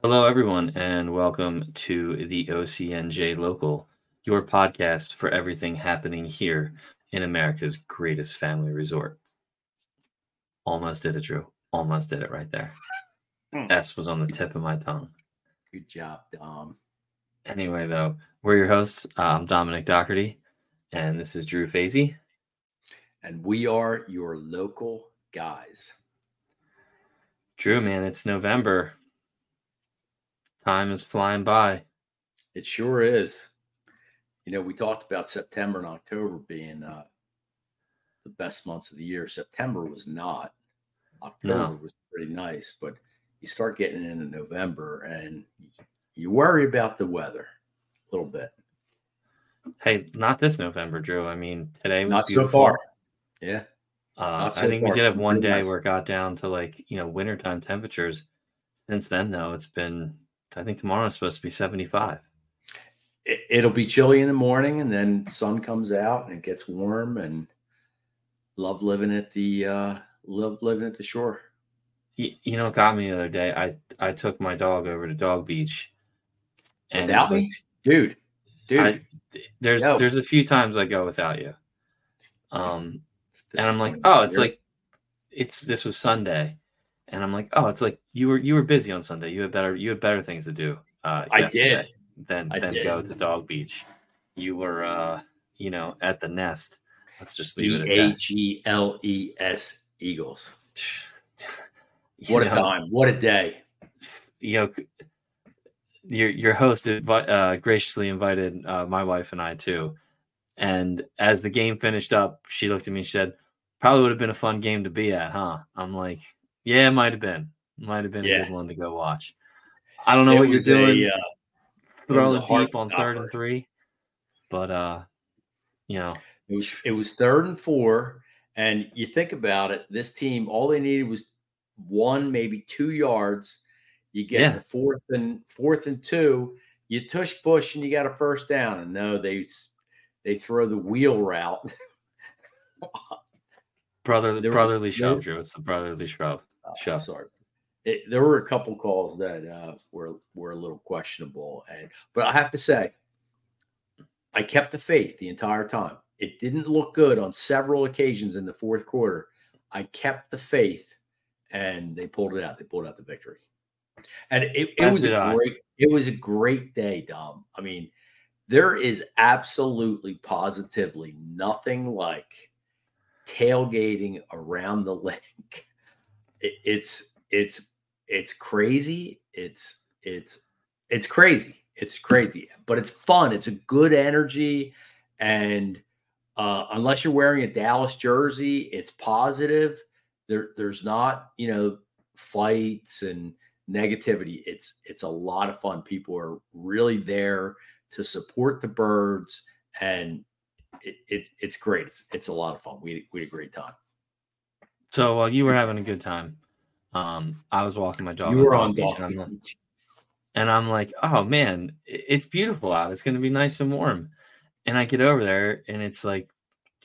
Hello, everyone, and welcome to the OCNJ Local, your podcast for everything happening here in America's greatest family resort. Almost did it, Drew. Almost did it right there. Hmm. S was on the tip of my tongue. Good job, Dom. Anyway, though, we're your hosts. Uh, I'm Dominick Dougherty, and this is Drew Fasy. And we are your local guys. Drew, man, it's November. Time is flying by. It sure is. You know, we talked about September and October being uh, the best months of the year. September was not. October No. was pretty nice, but you start getting into November and you worry about the weather a little bit. Hey, not this November, Drew. I mean, today was Not so far. Yeah. Uh, so I think we did have one day nice. where it got down to like, you know, wintertime temperatures. Since then, though, it's been, I think tomorrow is supposed to be 75. It, it'll be chilly in the morning and then sun comes out and it gets warm and love living at the uh love living at the shore. You, you know, what got me the other day. I I took my dog over to Dog Beach, and it Without me? like- Dude. Dude. I, there's there's a few times I go without you, um, and I'm like, oh, it's like, it's this was Sunday, and I'm like, oh, it's like you were you were busy on Sunday. You had better you had better things to do. Uh, I did. Than I than did. go to Dog Beach. You were uh, you know, at the nest. Let's just leave it. H E L E S Eagles. What a time. What a day. you know, your your host invi- uh, graciously invited uh, my wife and I too. And as the game finished up, she looked at me and said, "Probably would have been a fun game to be at, huh?" I'm like, "Yeah, it might have been. Might have been a good one to go watch." I don't know It what you're was a, doing, uh, throwing deep on third and three, but uh, you know, It was it was third and four, and you think about it. This team, all they needed was one, maybe two yards. You get Yeah. to fourth and fourth and two. You tush push, and you got a first down. And no, they they throw the wheel route. brother brotherly there- shove, Drew. It's the brotherly shove. Uh, Sure. Sorry. It, there were a couple calls that uh, were were a little questionable, and but I have to say, I kept the faith the entire time. It didn't look good on several occasions in the fourth quarter. I kept the faith, and they pulled it out. They pulled out the victory, and it, it was a I. great. It was a great day, Dom. I mean, there is absolutely, positively nothing like tailgating around the lake. It, it's it's it's crazy. It's it's it's crazy. It's crazy, but it's fun. It's a good energy, and uh, unless you're wearing a Dallas jersey, it's positive. There, there's not you know fights and negativity. It's it's a lot of fun. People are really there to support the birds, and it, it it's great. It's it's a lot of fun. We we had a great time. So while you were having a good time, um, I was walking my dog. You were on Beach, dog and I'm like- and I'm like, oh man, it's beautiful out. It's gonna be nice and warm. And I get over there and it's like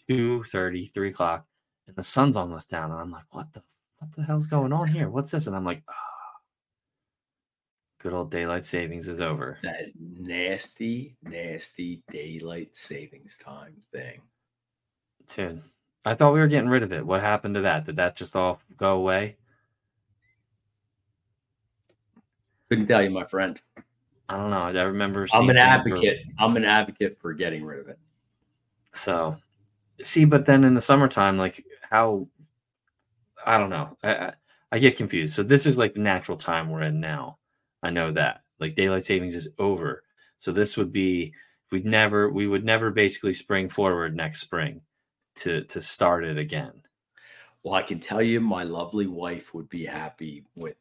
2 3 o'clock, and the sun's almost down. And I'm like, what the what the hell's going on here? What's this? And I'm like, ah, good old daylight savings is over. that nasty, nasty daylight savings time thing. Dude, I thought we were getting rid of it. What happened to that? Did that just all go away? Couldn't tell you, my friend. I don't know. I remember I'm an advocate. I'm an advocate for getting rid of it. So, see, but then in the summertime, like how I don't know. I I, I get confused. So this is like the natural time we're in now. I know that. Like daylight savings is over. So this would be if we'd never we would never basically spring forward next spring to to start it again. Well, I can tell you my lovely wife would be happy with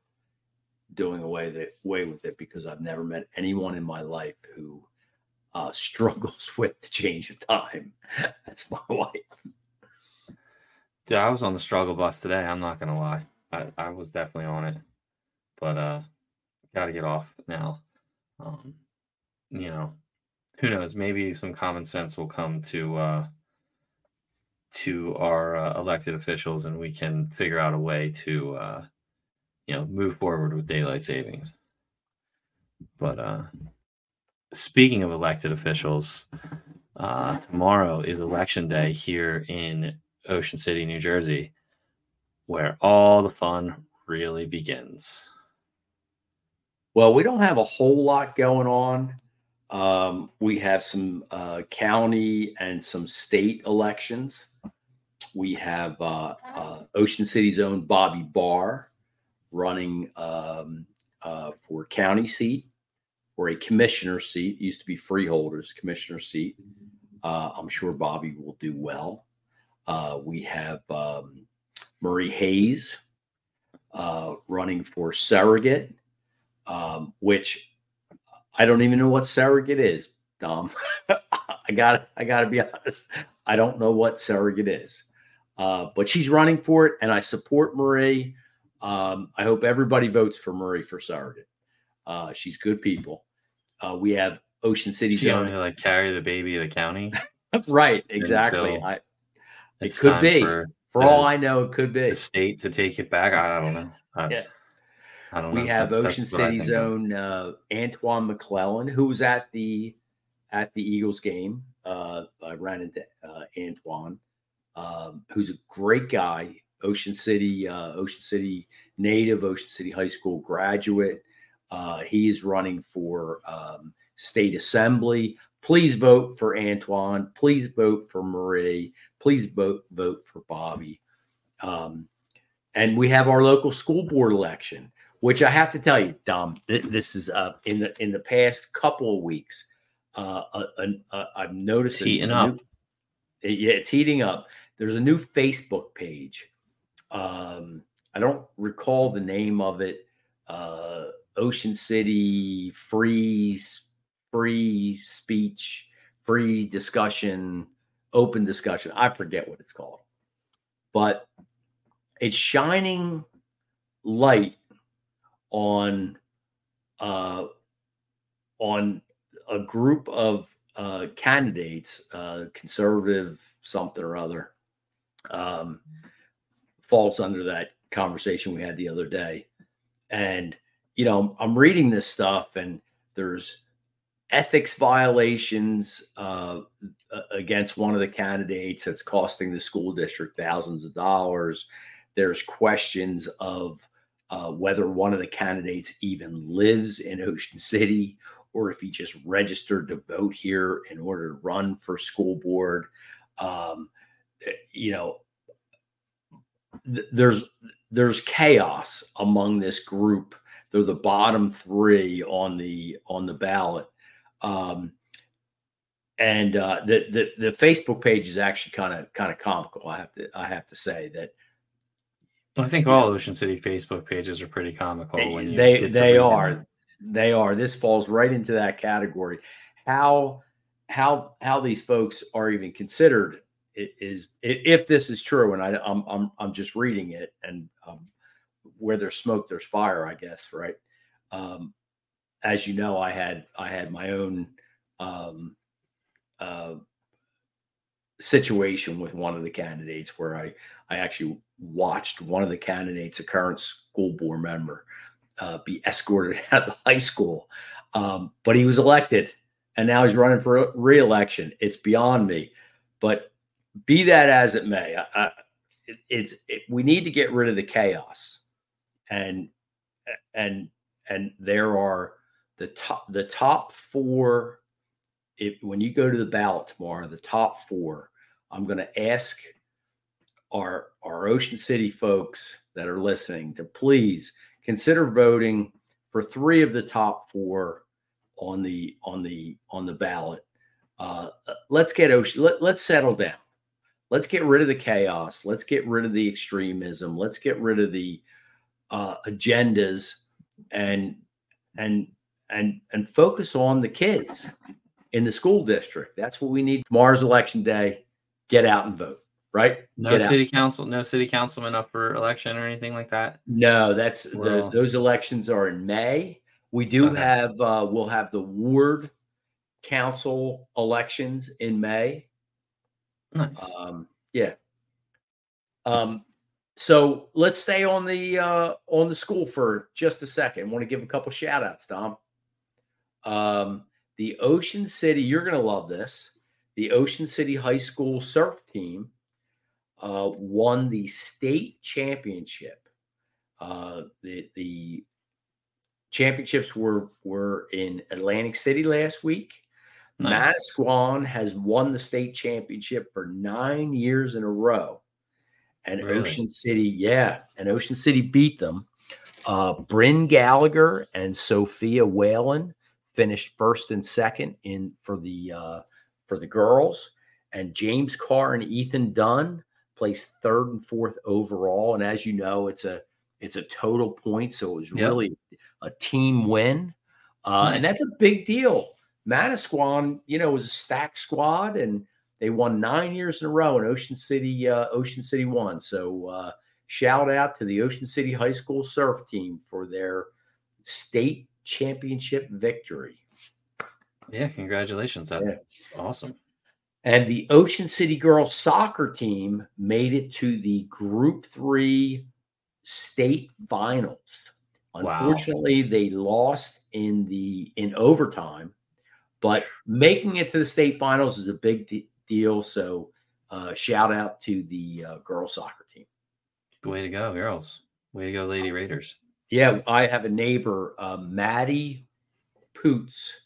doing away the way with it because I've never met anyone in my life who uh, struggles with the change of time. That's my wife. Yeah, I was on the struggle bus today. I'm not gonna lie. I, I was definitely on it, but uh, got to get off now. Um, you know, who knows? Maybe some common sense will come to uh, to our uh, elected officials, and we can figure out a way to uh, you know move forward with daylight savings. But uh, speaking of elected officials, uh, tomorrow is election day here in Ocean City, New Jersey, where all the fun really begins. Well, we don't have a whole lot going on. Um, we have some uh, county and some state elections. We have uh, uh, Ocean City's own Bobby Barr running um, uh, for county seat or a commissioner seat. It used to be freeholders commissioner seat. Uh, I'm sure Bobby will do well. Uh, we have um, Marie Hayes uh, running for surrogate, um, which I don't even know what surrogate is, Dom. I got I got to be honest. I don't know what surrogate is, uh, but she's running for it, and I support Marie. Um, I hope everybody votes for Marie for surrogate. Uh, she's good people. Uh, we have Ocean City. She only like carry the baby of the county. right, exactly. I, it could be. For, for all I know, it could be the state to take it back. I don't know. I, yeah. I don't we know. have that's, Ocean that's City's own uh, Antoine McClellan, who was at the at the Eagles game. Uh, I ran into uh, Antoine, um, who's a great guy. Ocean City, uh, Ocean City native, Ocean City High School graduate. Uh, he is running for um, state assembly. Please vote for Antoine. Please vote for Marie. Please vote vote for Bobby. Um, and we have our local school board election, which I have to tell you, Dom, th- this is uh, in the in the past couple of weeks. Uh, uh, uh I've noticed it's heating up. New, yeah, it's heating up. There's a new Facebook page. Um, I don't recall the name of it. Uh, Ocean City Free Free Speech, Free Discussion, Open Discussion. I forget what it's called, but it's shining light on uh, on a group of uh, candidates, uh, conservative something or other, um, falls under that conversation we had the other day. And, you know, I'm reading this stuff and there's ethics violations uh, against one of the candidates that's costing the school district thousands of dollars. There's questions of uh, whether one of the candidates even lives in Ocean City or if he just registered to vote here in order to run for school board. Um, you know, th- there's there's chaos among this group. They're the bottom three on the on the ballot. Um, and uh, the, the the Facebook page is actually kind of kind of comical. I have to I have to say that. I think all Ocean City Facebook pages are pretty comical. When they they are they are. This falls right into that category. How how how these folks are even considered is if this is true, and I, I'm I'm I'm just reading it, and um, where there's smoke, there's fire, I guess, right? Um, as you know, I had I had my own um, uh, situation with one of the candidates where I I actually watched one of the candidates, a current school board member, uh, be escorted out of the high school, um, but he was elected, and now he's running for re-election. It's beyond me, but be that as it may, I, I, it, it's it, we need to get rid of the chaos, and and and there are the top the top four if when you go to the ballot tomorrow the top four i'm going to ask our our Ocean City folks that are listening to please consider voting for three of the top four on the on the on the ballot. Uh, let's get Ocean. Let, let's settle down. Let's get rid of the chaos. Let's get rid of the extremism. Let's get rid of the uh, agendas and and and and focus on the kids in the school district. That's what we need. Tomorrow's election day. Get out and vote. Right? No Get out. city council, no city councilman up for election or anything like that. No, that's the, those elections are in May. We do Okay. have uh, we'll have the ward council elections in May. Nice. Um, yeah. Um, so let's stay on the uh, on the school for just a second. want to give a couple shout outs, Tom. Um, the Ocean City, you're gonna love this. The Ocean City High School surf team uh, won the state championship. Uh, the the championships were were in Atlantic City last week. Nice. Manasquan has won the state championship for nine years in a row. And Really? Ocean City, yeah, and Ocean City beat them. Uh, Bryn Gallagher and Sophia Whalen finished first and second in for the uh, for the girls, and James Carr and Ethan Dunn placed third and fourth overall. And as you know, it's a it's a total point, so it was Yep. really a team win, uh, and that's a big deal. Manasquan, you know, was a stacked squad, and they won nine years in a row. And Ocean City, uh, Ocean City won. So uh, shout out to the Ocean City High School surf team for their state championship victory. Yeah, congratulations. That's Yeah. awesome. And the Ocean City girls soccer team made it to the Group Three state finals. Wow. Unfortunately, they lost in the in overtime, but making it to the state finals is a big de- deal. So, uh, shout out to the uh, girls soccer team. Way to go, girls. Way to go, Lady Raiders. Yeah, I have a neighbor, uh, Maddie Poots,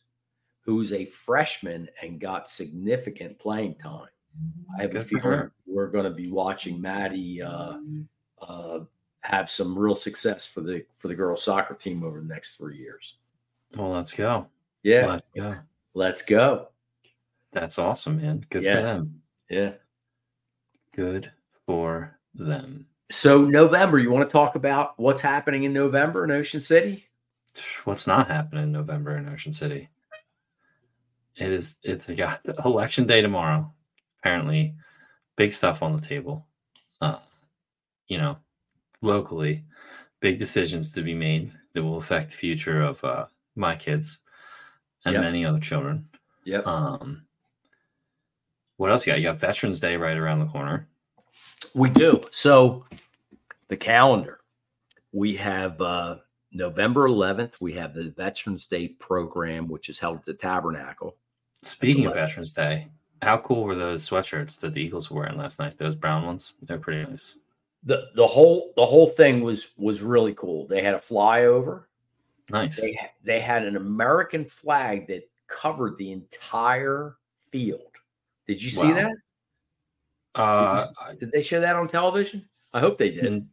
who's a freshman and got significant playing time. I have a Good for feeling we're going to be watching Maddie uh, uh, have some real success for the for the girls soccer team over the next three years. Well, let's go. Yeah, Let's go. Let's go. That's awesome, man. Good Yeah. for them. Yeah. Good for them. So November, you want to talk about what's happening in November in Ocean City? What's not happening in November in Ocean City? It is. It's got election day tomorrow. Apparently, big stuff on the table. Uh, you know, locally, big decisions to be made that will affect the future of uh, my kids and Yep. many other children. Yep. Um, what else you got? You got Veterans Day right around the corner. We do. So the calendar. We have uh November 11th, we have the Veterans Day program, which is held at the Tabernacle. Speaking of Veterans Day, how cool were those sweatshirts that the Eagles were wearing last night? Those brown ones, they're pretty nice. The the whole the whole thing was was really cool. They had a flyover. Nice. They they had an American flag that covered the entire field. Did you see Wow. that? Uh, Did they show that on television? I hope they did.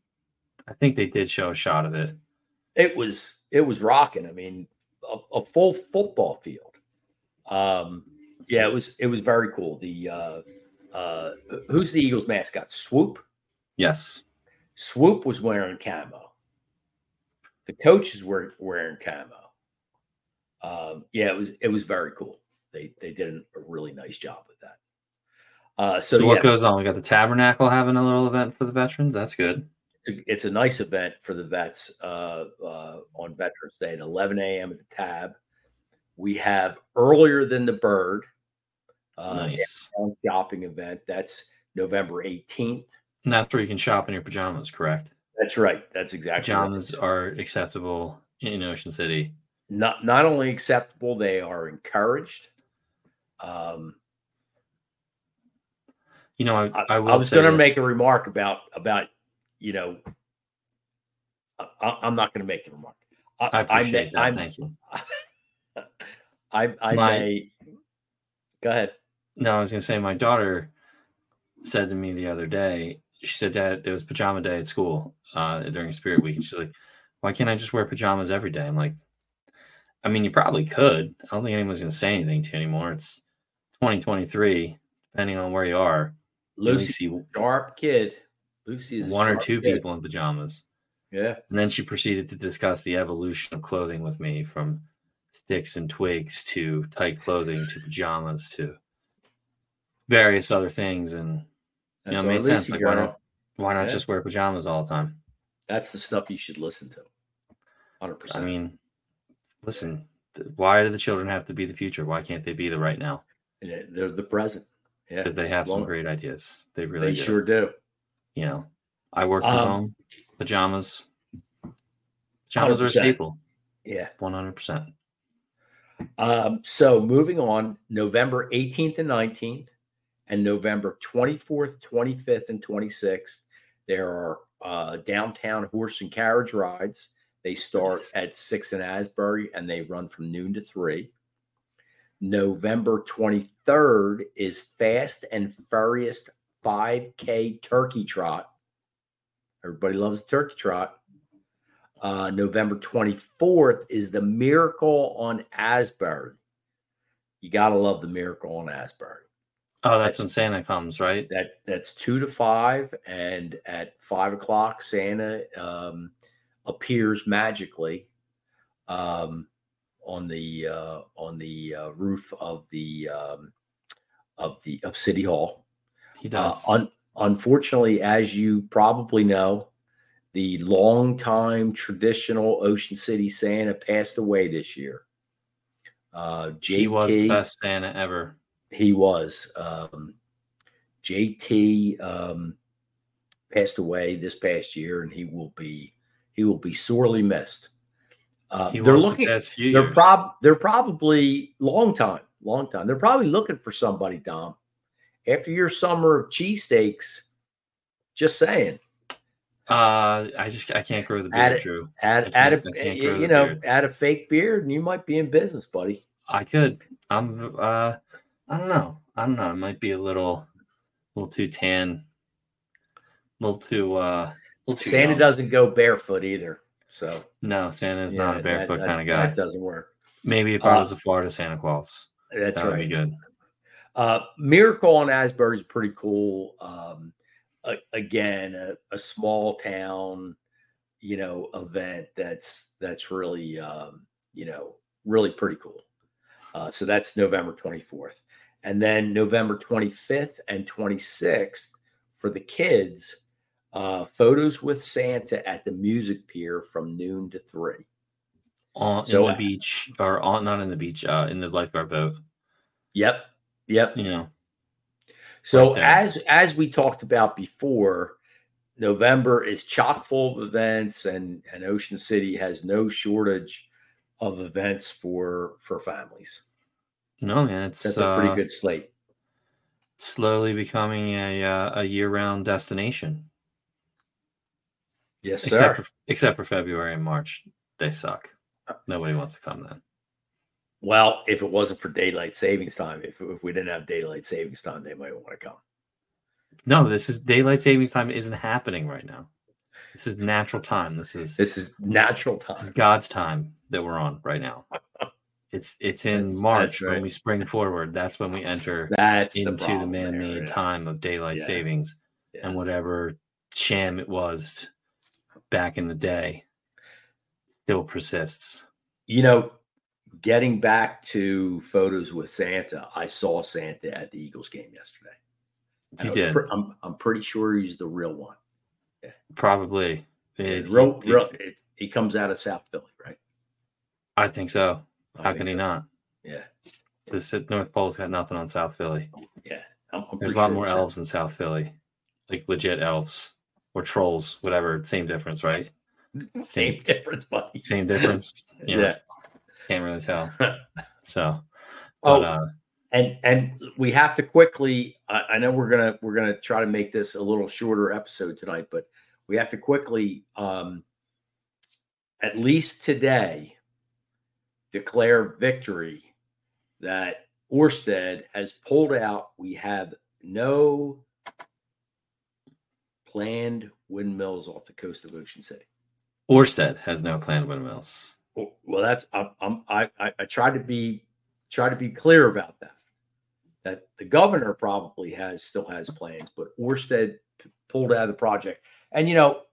I think they did show a shot of it. it was it was rocking. I mean, a, a full football field. Um, yeah, it was it was very cool. The uh, uh, who's the Eagles mascot? Swoop. Yes. Swoop was wearing camo. The coaches were wearing camo. Um, yeah, it was it was very cool. They they did a really nice job with that. Uh, so, So, yeah, what goes on? We got the Tabernacle having a little event for the veterans. That's good. it's a, it's a nice event for the vets uh, uh, on Veterans Day at 11 a.m. at the Tab. We have earlier than the Bird uh, nice. shopping event. That's November 18th. And that's where you can shop in your pajamas, correct? That's right. That's exactly right. Pajamas are acceptable in Ocean City. Not not only acceptable, they are encouraged. Um, You know, I, I, I I was going to make a remark about about you know. I, I'm not going to make the remark. I, I I appreciate may, that. I'm, Thank you. I, I My- may. Go ahead. No, I was gonna say my daughter said to me the other day, she said, Dad, it was pajama day at school uh, during Spirit Week. And she's like, why can't I just wear pajamas every day? I'm like, I mean, you probably could. I don't think anyone's going to say anything to you anymore. It's 2023, depending on where you are. Lucy, see sharp kid. Lucy is one or two kid. people in pajamas. Yeah. And then she proceeded to discuss the evolution of clothing with me from sticks and twigs to tight clothing to pajamas to various other things. And, you know, it made sense. Like, why not, why not yeah. just wear pajamas all the time? That's the stuff you should listen to. 100%. I mean, listen, why do the children have to be the future? Why can't they be the right now? They're the present. Yeah. Because they have some great ideas. They really they do. sure do. You know, I work from um, home, pajamas. Pajamas 100%. are a staple. Yeah. 100%. Um, so moving on, November 18th and 19th, and November 24th, 25th, and 26th, there are uh, downtown horse and carriage rides. They start at six in Asbury and they run from noon to three. November 23rd is Fast and Furious 5K Turkey Trot. Everybody loves Turkey Trot. Uh, November 24th is the Miracle on Asbury. You got to love the Miracle on Asbury. Oh, that's, that's, when Santa comes, right? That that's two to five, and at five o'clock, Santa um, appears magically um, on the uh, on the uh, roof of the um, of the of City Hall. He does. Uh, un- unfortunately, as you probably know, the longtime traditional Ocean City Santa passed away this year. Uh, JT, he was the best Santa ever. He was. Um, JT um, passed away this past year, and he will be he will be sorely missed. Uh, they're looking. The they're prob they're probably long time, long time. They're probably looking for somebody, Dom. After your summer of cheesesteaks, just saying. Uh, I just I can't grow the beard, add Drew. Add add a you know beard. add a fake beard, and you might be in business, buddy. I could. I'm. Uh, I don't know. I don't know. It might be a little, a little too tan, a little too. uh little too Santa young. doesn't go barefoot either. So no, Santa is yeah, not a barefoot that, kind of guy. That doesn't work. Maybe if uh, I was a Florida Santa Claus, that's that right. would be good. Uh, Miracle on Asbury is pretty cool. Um, a, again, a, a, small town, you know, event that's that's really, um, you know, really pretty cool. Uh, so that's November 24th. And then November 25th and 26th for the kids, uh, photos with Santa at the music pier from noon to three. On so, the beach or on not in the beach, uh, in the lifeguard boat. Yep. Yep. You know. So right as as we talked about before, November is chock full of events and and Ocean City has no shortage of events for for families. No, man, it's that's a pretty uh, good slate. Slowly becoming a uh, a year round destination. Yes, except sir. For, except for February and March, they suck. Uh, Nobody wants to come then. Well, if it wasn't for daylight savings time, if, if we didn't have daylight savings time, they might want to come. No, this is daylight savings time isn't happening right now. This is natural time. This is this is natural time. This is God's time that we're on right now. It's it's in March right. when we spring forward. That's when we enter that's into the, the man-made time of daylight yeah. savings yeah. and whatever sham it was back in the day still persists. You know, getting back to photos with Santa, I saw Santa at the Eagles game yesterday. He did. Pre- I'm, I'm pretty sure he's the real one. Yeah. Probably. It, real, he, real, it, he comes out of South Philly, right? I think so. How can he so. not? Yeah. The North Pole's got nothing on South Philly. Yeah. I'm, I'm There's a lot sure more elves in South Philly, like legit elves or trolls, whatever. Same difference, right? Same, same difference, buddy. Same difference. You know, yeah. Can't really tell. So, but, oh, uh, and and we have to quickly. I, I know we're gonna we're gonna try to make this a little shorter episode tonight, but we have to quickly, um, at least today, declare victory that Orsted has pulled out. We have no planned windmills off the coast of Ocean City. Orsted has no planned windmills. Well, that's I'm, I'm I I try to be try to be clear about that. That the governor probably has still has plans, but Orsted pulled out of the project. And you know,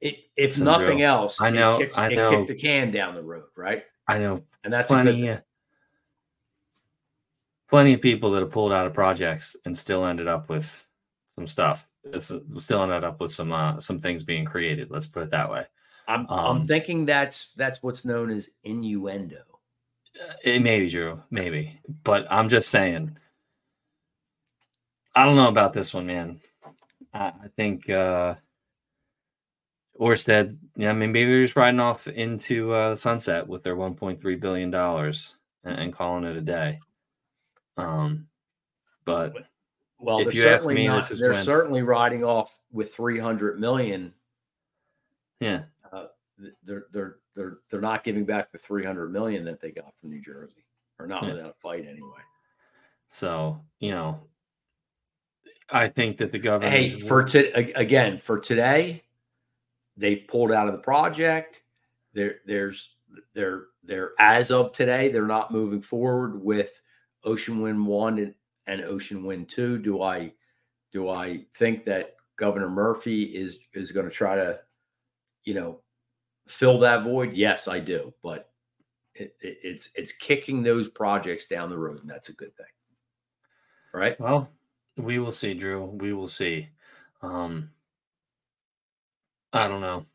it if Listen, nothing Drew, else, I know- kicked, I it know. kicked the can down the road, right? I know And that's plenty, thing. plenty of people that have pulled out of projects and still ended up with some stuff. It's, still ended up with some uh, some things being created. Let's put it that way. I'm Um, I'm thinking that's that's what's known as innuendo. Uh, It may be true, maybe, but I'm just saying. I don't know about this one, man. I, I think uh Orsted, yeah, I mean, maybe they're just riding off into uh, the sunset with their 1.3 billion dollars and, and calling it a day. Um, but Well, If they're you ask certainly me, not, this is they're when- certainly riding off with 300 million. yeah, They're they're they're they're not giving back the 300 million that they got from New Jersey, or not Yeah. without a fight anyway. so you know, I think that the government. Hey, for to, again for today, they've pulled out of the project. There there's they're they're as of today they're not moving forward with Ocean Wind one and, and Ocean Wind two. Do I do I think that Governor Murphy is is going to try to you know fill that void? Yes, I do, but it, it, it's it's kicking those projects down the road, and that's a good thing, right? Well, we will see, Drew. We will see. Um, I don't know.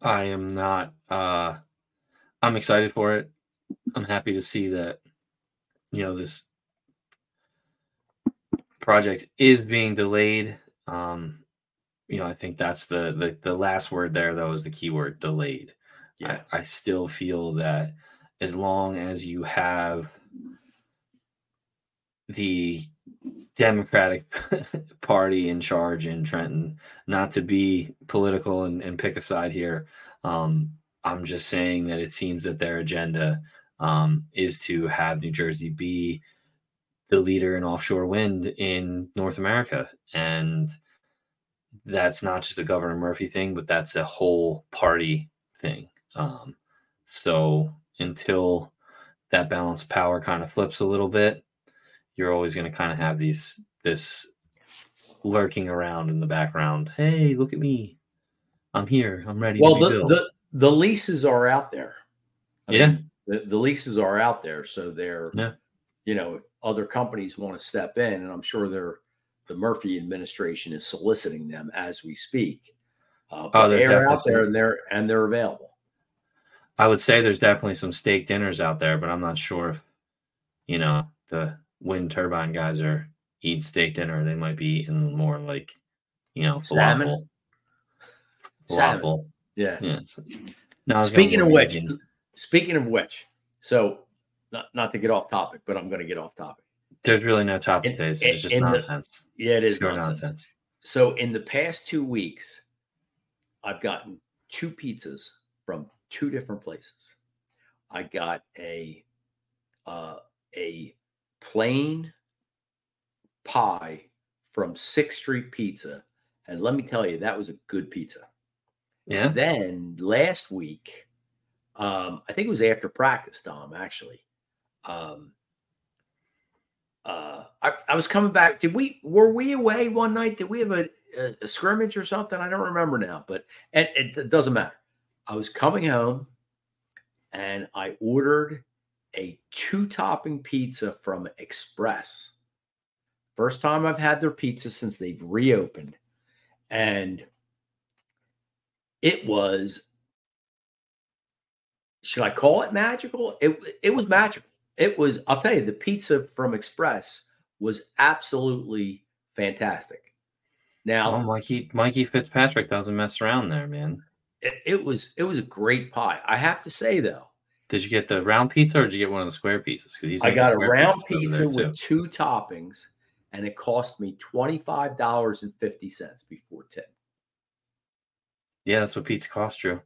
I am not. Uh, I'm excited for it. I'm happy to see that. You know this project is being delayed. Um, you know, I think that's the the the last word there, though, is the key word delayed. Yeah, I, I still feel that as long as you have the Democratic Party in charge in Trenton, not to be political and, and pick a side here, um, I'm just saying that it seems that their agenda um, is to have New Jersey be the leader in offshore wind in North America. And that's not just a Governor Murphy thing, but that's a whole party thing. Um, so until that balance power kind of flips a little bit, you're always going to kind of have these this lurking around in the background. Hey, look at me! I'm here. I'm ready well to the, the the leases are out there I Yeah. mean, the, the leases are out there so they're Yeah. you know other companies want to step in and i'm sure they're the murphy administration is soliciting them as we speak uh, but Oh, they're they're, out there and they're and they're available I would say there's definitely some steak dinners out there, but I'm not sure if you know the wind turbine guys are eating steak dinner. They might be eating more like you know falafel. Salmon. Falafel. yeah Yeah. so- no, I was going speaking of which speaking of which so not, not to get off topic but i'm going to get off topic there's really no topic in- today. In- just in the- nonsense. yeah it is nonsense. nonsense. So in the past two weeks, I've gotten two pizzas from two different places. I got a uh, a plain pie from Sixth Street Pizza, and let me tell you, that was a good pizza. Yeah. Then last week, um, I think it was after practice, Dom. Actually, um, uh, I, I was coming back. Did we were we away one night? Did we have a, a, a scrimmage or something? I don't remember now, but and it, it doesn't matter. I was coming home, and I ordered a two topping pizza from Express. First time I've had their pizza since they've reopened, and it was. Should I call it magical? It it was magical. It was. I'll tell you, the pizza from Express was absolutely fantastic. Now Oh, Mikey Mikey Fitzpatrick doesn't mess around there, man. it, it was it was a great pie. I have to say though, Did you get the round pizza or did you get one of the square pizzas? Because he's I got a round pizza with two toppings, and it cost me twenty five dollars and fifty cents before tip. Yeah, that's what pizza costs, Drew.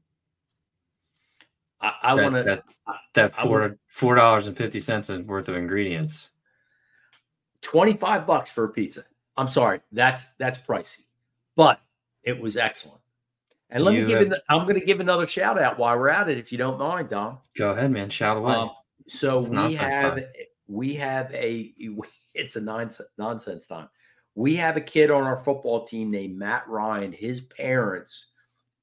I, I want to. that, that four four dollars and fifty cents worth of ingredients. 25 bucks for a pizza. I'm sorry, that's that's pricey, but it was excellent. And let You me give have- it. I'm going to give another shout out while we're at it, if you don't mind, Dom. Go ahead, man. Shout away. Um, so It's we have time. we have a it's a nonsense nonsense time. We have a kid on our football team named Matt Ryan. His parents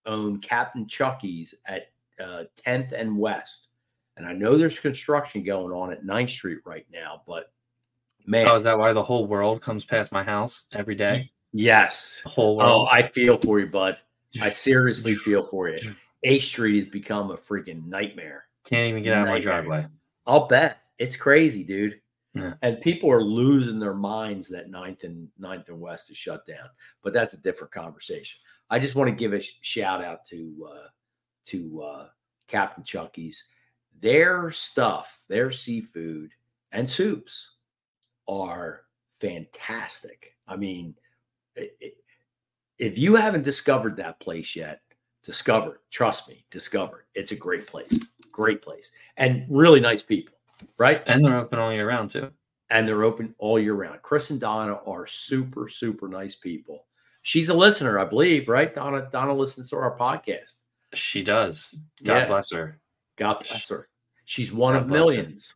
own Captain Chucky's at uh, 10th and West, and I know there's construction going on at 9th Street right now, but man, oh, is that why the whole world comes past my house every day? yes. The whole Oh. I feel for you, bud. I seriously feel for you. 8th Street has become a freaking nightmare. Can't even get out of my driveway. I'll bet it's crazy, dude. Yeah. And people are losing their minds that ninth and ninth and west is shut down. But that's a different conversation. I just want to give a sh- shout out to uh, to uh, Captain Chucky's. Their stuff, their seafood and soups are fantastic. I mean, i- i- if you haven't discovered that place yet, discover it. Trust me, discover it. It's a great place. Great place. And really nice people, right? And they're open all year round too. And they're open all year round. Chris and Donna are super, super nice people. She's a listener, I believe, right? Donna, Donna listens to our podcast. She does. God Yeah. bless her. God bless her. She's one God of bless her. millions.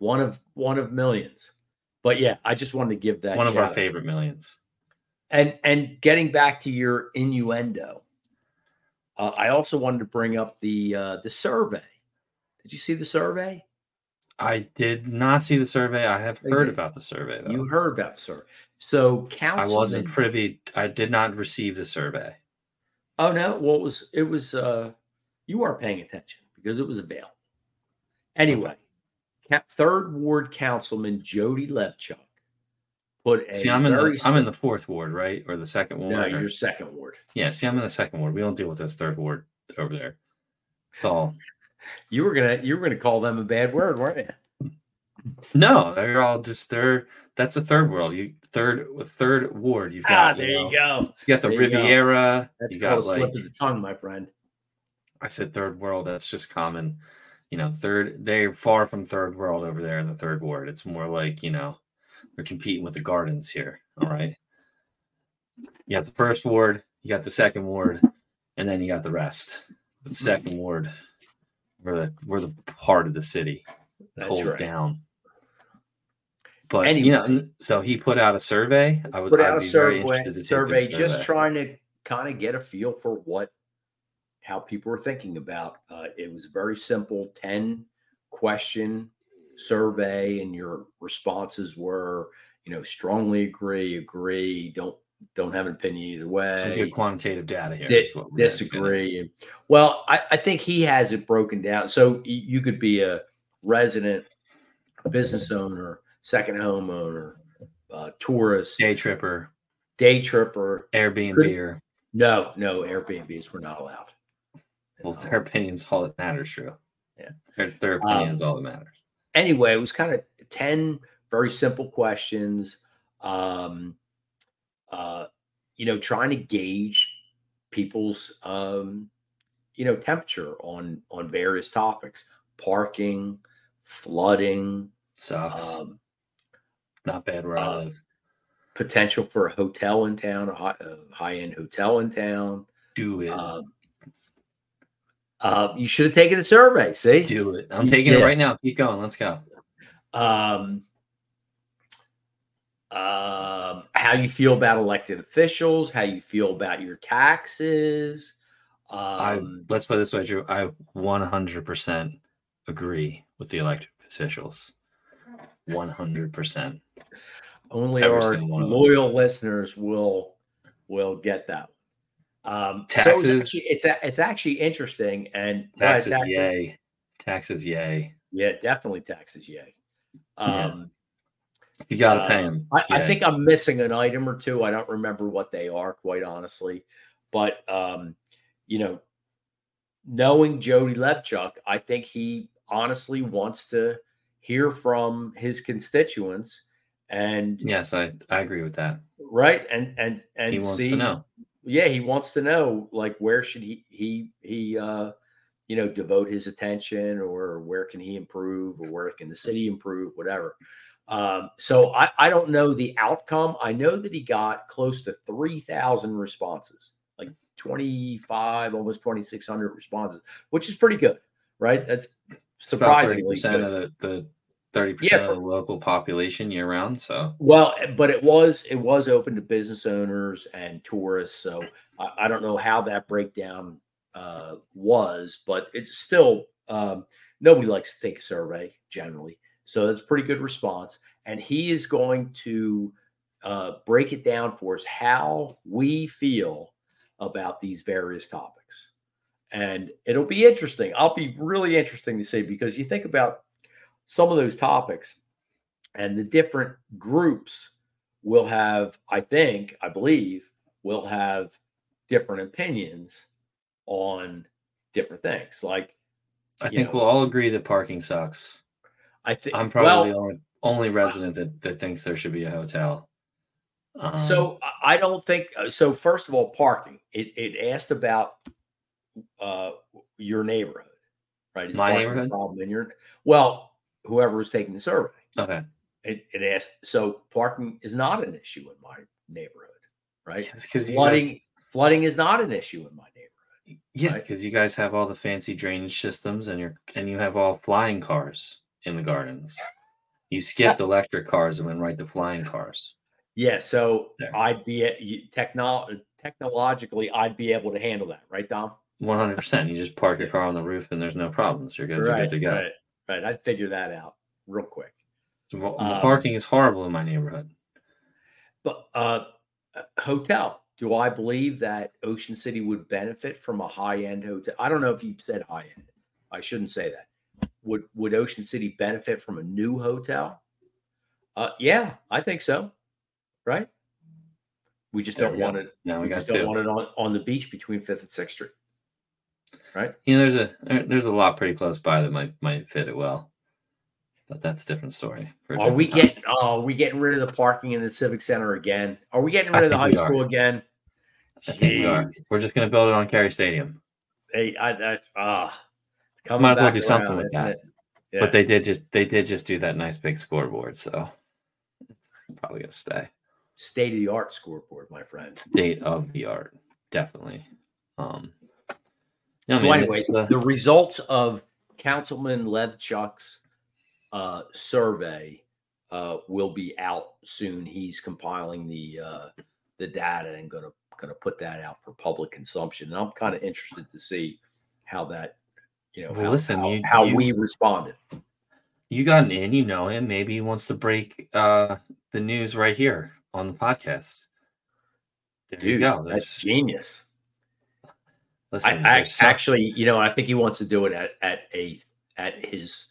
One of one of millions. But yeah, I just wanted to give that One of our out. favorite millions. And and getting back to your innuendo, uh, I also wanted to bring up the uh, the survey. Did you see the survey? I did not see the survey. I have heard about the survey though. You heard about the survey. So I wasn't privy. I did not receive the survey. Oh no, well it was it was uh you weren't paying attention because it was available. Anyway, Ca- third ward councilman Jody Levchuk See, I'm in the I'm in the fourth ward, right, or the second ward. no, or- your second ward. Yeah, see, I'm in the second ward. We don't deal with this third ward over there. It's all You were gonna you were gonna call them a bad word, weren't you? no. They're all just they're. That's the third world. You third third ward. You've Ah, got there know, you go. You got the There you go. Riviera. That's you called got slip like of the tongue, my friend. I said third world. That's just common. You know, third. They're far from third world over there in the third ward. It's more like you know, they're competing with the gardens here. All right. You got the first ward. You got the second ward, and then you got the rest. The second ward, we're the we're the part of the city. Hold right. down. But you know, so he put out a survey. I would Put I'd out a be very survey, interested to take survey just survey. trying to kind of get a feel for what how people are thinking about. Uh, it was very simple 10 question survey, and your responses were, you know, strongly agree, agree, don't don't have an opinion either way. Some good quantitative data here. Di- is what we're gonna get into. disagree. And- Well, I, I think he has it broken down. So you could be a resident, business owner, second homeowner, uh, tourist, Day tripper, day tripper. Airbnb, No, no Airbnbs were not allowed. well, their opinion's all that matters, true. Yeah. Their, their opinion Um, is all that matters. Anyway, it was kind of 10 very simple questions. Um, uh, you know, trying to gauge people's um, you know, temperature on on various topics, parking, flooding, Sucks. um, Not bad where I uh, live. potential for a hotel in town, a high, high-end hotel in town. Do it. Um, uh, you should have taken the survey. See, Do it. I'm taking it right now. Keep going. Let's go. um, um, how you feel about elected officials, how you feel about your taxes. I Um, let's put it this way, Drew. I 100% agree with the elected officials. 100%. only every our single one of them. loyal listeners will will get that. Um, so Taxes. it's actually, it's, it's actually interesting and go ahead, Taxes, yay. Taxes, yay. Yeah, definitely taxes. Yay. Yeah. Um, You got to Uh, pay them. I, I think I'm missing an item or two. I don't remember what they are, quite honestly. But um, you know, knowing Jody Levchuk, I think he honestly wants to hear from his constituents and Yes, I, I agree with that. right and and and he wants see to know. Yeah he wants to know like where should he he he uh you know devote his attention or where can he improve or where can the city improve whatever Um, so I, I don't know the outcome. I know that he got close to 3,000 responses, like 25, almost 2,600 responses, which is pretty good, right? That's surprisingly percent of the, the 30% yeah, of the local population year round. So, well, but it was, it was open to business owners and tourists. So I, I don't know how that breakdown uh, was, but it's still, um, nobody likes to take a survey generally. So that's a pretty good response. And he is going to uh, break it down for us how we feel about these various topics. And it'll be interesting. I'll be really interesting to see because you think about some of those topics and the different groups will have, I think, I believe, will have different opinions on different things. Like, I think know, we'll all agree that parking sucks. I think I'm probably well, the only, only resident that, that thinks there should be a hotel. Um, so I don't think uh, so. First of all, parking. It it asked about uh, your neighborhood, right? Is my neighborhood problem in your well, whoever was taking the survey. Okay. It, it asked so parking is not an issue in my neighborhood, right? Because flooding guys, flooding is not an issue in my neighborhood. Yeah, because right? you guys have all the fancy drainage systems and you're and you have all flying cars in the gardens. You skipped electric cars and went right to flying cars. Yeah, so there. I'd be techno- technologically, I'd be able to handle that, right, Dom? One hundred percent. You just park your car on the roof, and there's no problems. You're good, right, good to go. Right, right. I'd figure that out real quick. Well, um, parking is horrible in my neighborhood. But uh, hotel. Do I believe that Ocean City would benefit from a high end hotel? I don't know if you said high end. I shouldn't say that would would Ocean City benefit from a new hotel? Uh, yeah, I think so. Right? We just there don't want it. No, we, we just don't want it on, on the beach between Fifth and Sixth Street. Right? You know, there's a there's a lot pretty close by that might might fit it well. But that's a different story. A are we time. getting oh, are we getting rid of the parking in the Civic Center again? Are we getting rid of the high school again? I think we are. We're just gonna build it on Carey Stadium. Hey, I, I ah Might as well do something with that. Yeah. But they did just they did just do that nice big scoreboard, so it's probably gonna stay. State of the art scoreboard, my friend. State of the art, definitely. Um, so, man, anyway, uh, the results of Councilman Levchuk's uh, survey uh, will be out soon. He's compiling the uh, the data and gonna gonna put that out for public consumption. And I'm kind of interested to see how that you know, well, how, listen, how, you, how you, we responded. You got an in, you know him. Maybe he wants to break uh, the news right here on the podcast. There Dude, you go. There's, that's genius. Listen, I, I actually, you know, I think he wants to do it at at a at his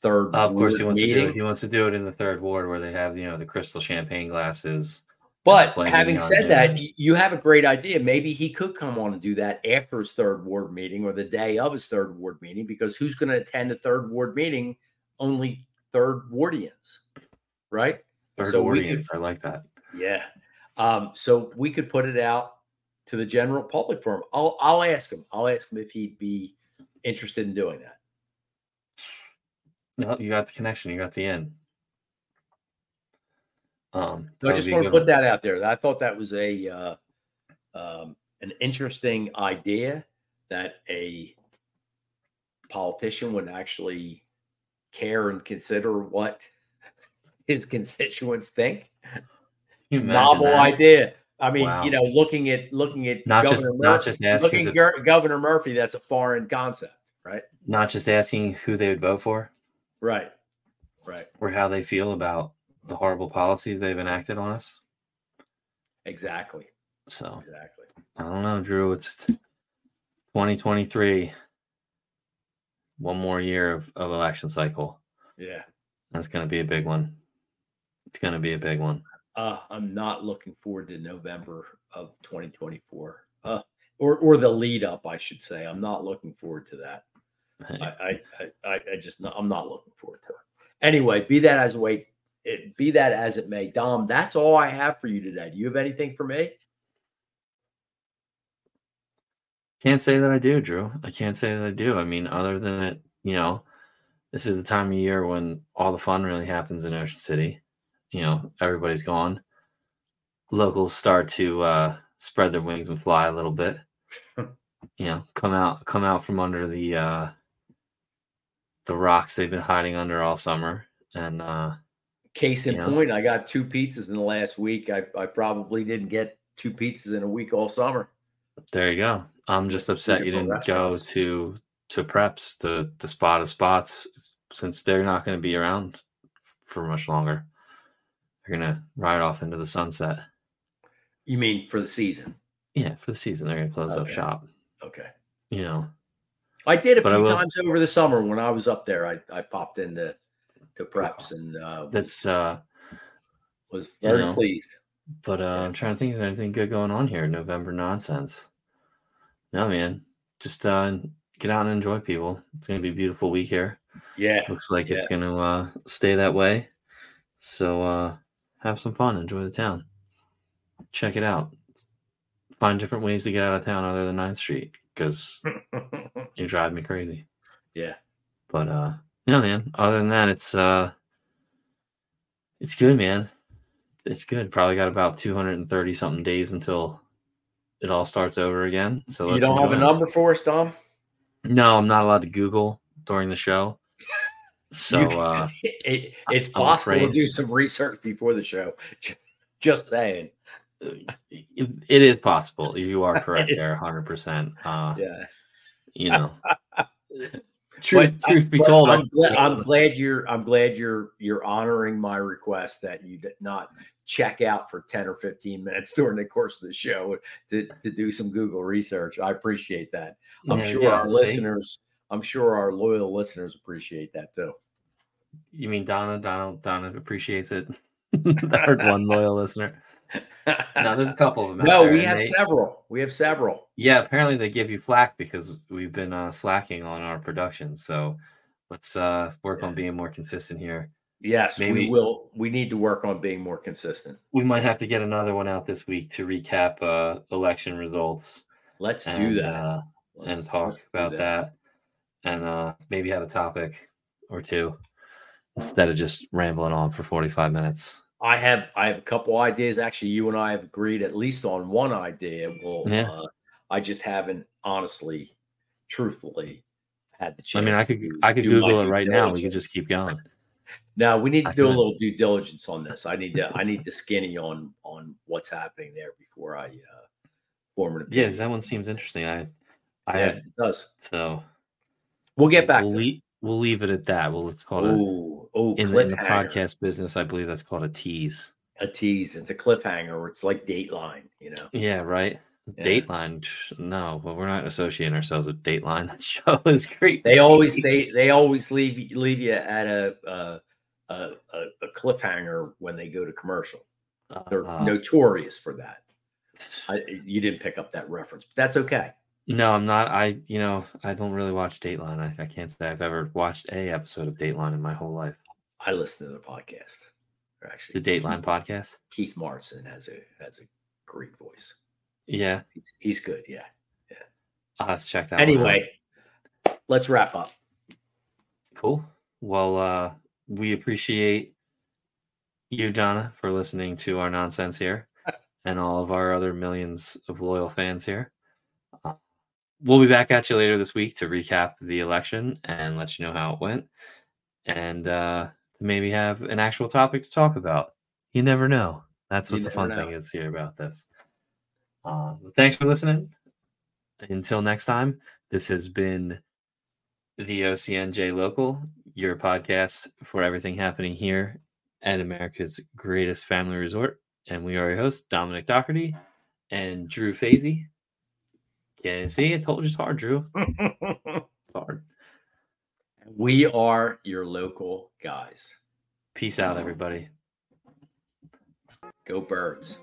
third. of course, he wants meeting. to do it. He wants to do it in the third ward where they have you know the crystal champagne glasses but having said that, you have a great idea. Maybe he could come on and do that after his third ward meeting or the day of his third ward meeting, because who's going to attend a third ward meeting? Only third wardians, right? Third so wardians. Could, I like that. Yeah. Um, so we could put it out to the general public for him. I'll I'll ask him. I'll ask him if he'd be interested in doing that. No, you got the connection. You got the end. Um, I just want to put that out there. I thought that was a uh, um, an interesting idea that a politician would actually care and consider what his constituents think. Novel that? idea. I mean, wow. you know, looking at looking at not Governor just Murphy, not just asking looking at Governor Murphy, that's a foreign concept, right? Not just asking who they would vote for, right, right, or how they feel about the horrible policies they've enacted on us. Exactly. So exactly. I don't know, Drew. It's 2023. One more year of, of election cycle. Yeah. That's gonna be a big one. It's gonna be a big one. Uh, I'm not looking forward to November of 2024. Uh, or or the lead up, I should say. I'm not looking forward to that. I, I, I, I just I'm not looking forward to it. Anyway, be that as it it, be that as it may, Dom, that's all I have for you today. Do you have anything for me? Can't say that I do, Drew. I can't say that I do. I mean, other than it, you know, this is the time of year when all the fun really happens in Ocean City. You know, everybody's gone. Locals start to uh, spread their wings and fly a little bit. you know, come out come out from under the uh, the rocks they've been hiding under all summer. And uh, case in you know. point, I got two pizzas in the last week. I, I probably didn't get two pizzas in a week all summer. There you go. I'm just upset you didn't go to to preps the the spot of spots since they're not going to be around for much longer. They're gonna ride off into the sunset. You mean for the season? Yeah, for the season they're gonna close up shop. Okay. You know, I did a But few times over the summer when I was up there. I, I popped into to preps and uh, that's uh. was very know. pleased. But uh, I'm trying to think of anything good going on here. November nonsense. No man, just uh, get out and enjoy people. It's gonna be a beautiful week here. Yeah, Looks like it's going to uh, stay that way. So uh, have some fun. Enjoy the town. Check it out. Find different ways to get out of town other than 9th Street because you drive me crazy. yeah. But uh, yeah, man. Other than that, it's uh, it's good, man. It's good. Probably got about 230 something days until it all starts over again. So You don't have a it. number for us, Dom? No, I'm not allowed to Google during the show. So uh, It, it's I'm possible to do some research before the show. Just saying. it it is possible. You are correct there, hundred percent. Uh, Yeah. you know, truth, But- truth be told, I'm, glad, I'm glad you're I'm glad you're you're honoring my request that you did not check out for 10 or 15 minutes during the course of the show to, to do some Google research. I appreciate that. I'm Yeah, sure yeah, our see? listeners, I'm sure our loyal listeners appreciate that too. You mean Donna? Donna? Donna appreciates it. I heard one loyal listener. No, there's a couple of them. no, we have they- several. We have several. Yeah, apparently they give you flack because we've been uh, slacking on our production. So let's uh, work on being more consistent here. Yes, Maybe- we will. We need to work on being more consistent. We might have to get another one out this week to recap uh, election results. Let's do that. Uh, Let's- and talk about that. And uh, maybe have a topic or two instead of just rambling on for 45 minutes. I have I have a couple ideas. Actually, you and I have agreed at least on one idea. Well, Yeah. uh, I just haven't honestly, truthfully, had the chance. I mean, I could I could Google it right now. We diligence. could just keep going. Now we need to I do a little due diligence on this. I need to I need the skinny on on what's happening there before I uh, form an opinion. Yeah, opinion. 'cause that one seems interesting. I, I yeah, had, it does. so We'll get back. We'll, leave, we'll leave it at that. Well, it's called a, Oh, oh, in, the, in the podcast business. I believe that's called a tease. A tease. It's a cliffhanger. It's like Dateline. You know. Yeah, right. Yeah. Dateline. No, but we're not associating ourselves with Dateline. That show is great. They always they they always leave you- leave you at a uh, a, a, a cliffhanger when they go to commercial. They're Uh, notorious for that. I, you didn't pick up that reference, but that's okay. No, I'm not. I, you know, I don't really watch Dateline. I, I can't say I've ever watched a episode of Dateline in my whole life. I listen to the podcast. Or Actually, The Dateline podcast. Keith Morrison has a has a great voice. Yeah, He's, he's good. Yeah. Yeah. I'll have to check that. Anyway, let's wrap up. cool. Well, uh, we appreciate you, Donna, for listening to our nonsense here, and all of our other millions of loyal fans here. We'll be back at you later this week to recap the election and let you know how it went, and uh, to maybe have an actual topic to talk about. You never know. That's You what the fun know. thing is here about this. Uh, thanks for listening. Until next time, this has been the OCNJ Local, your podcast for everything happening here at America's greatest family resort. And we are your hosts, Dominick Dougherty and Drew Fasy. Yeah, see, I told you it's hard, Drew. It's hard. we are your local guys. Peace out, everybody. Go birds.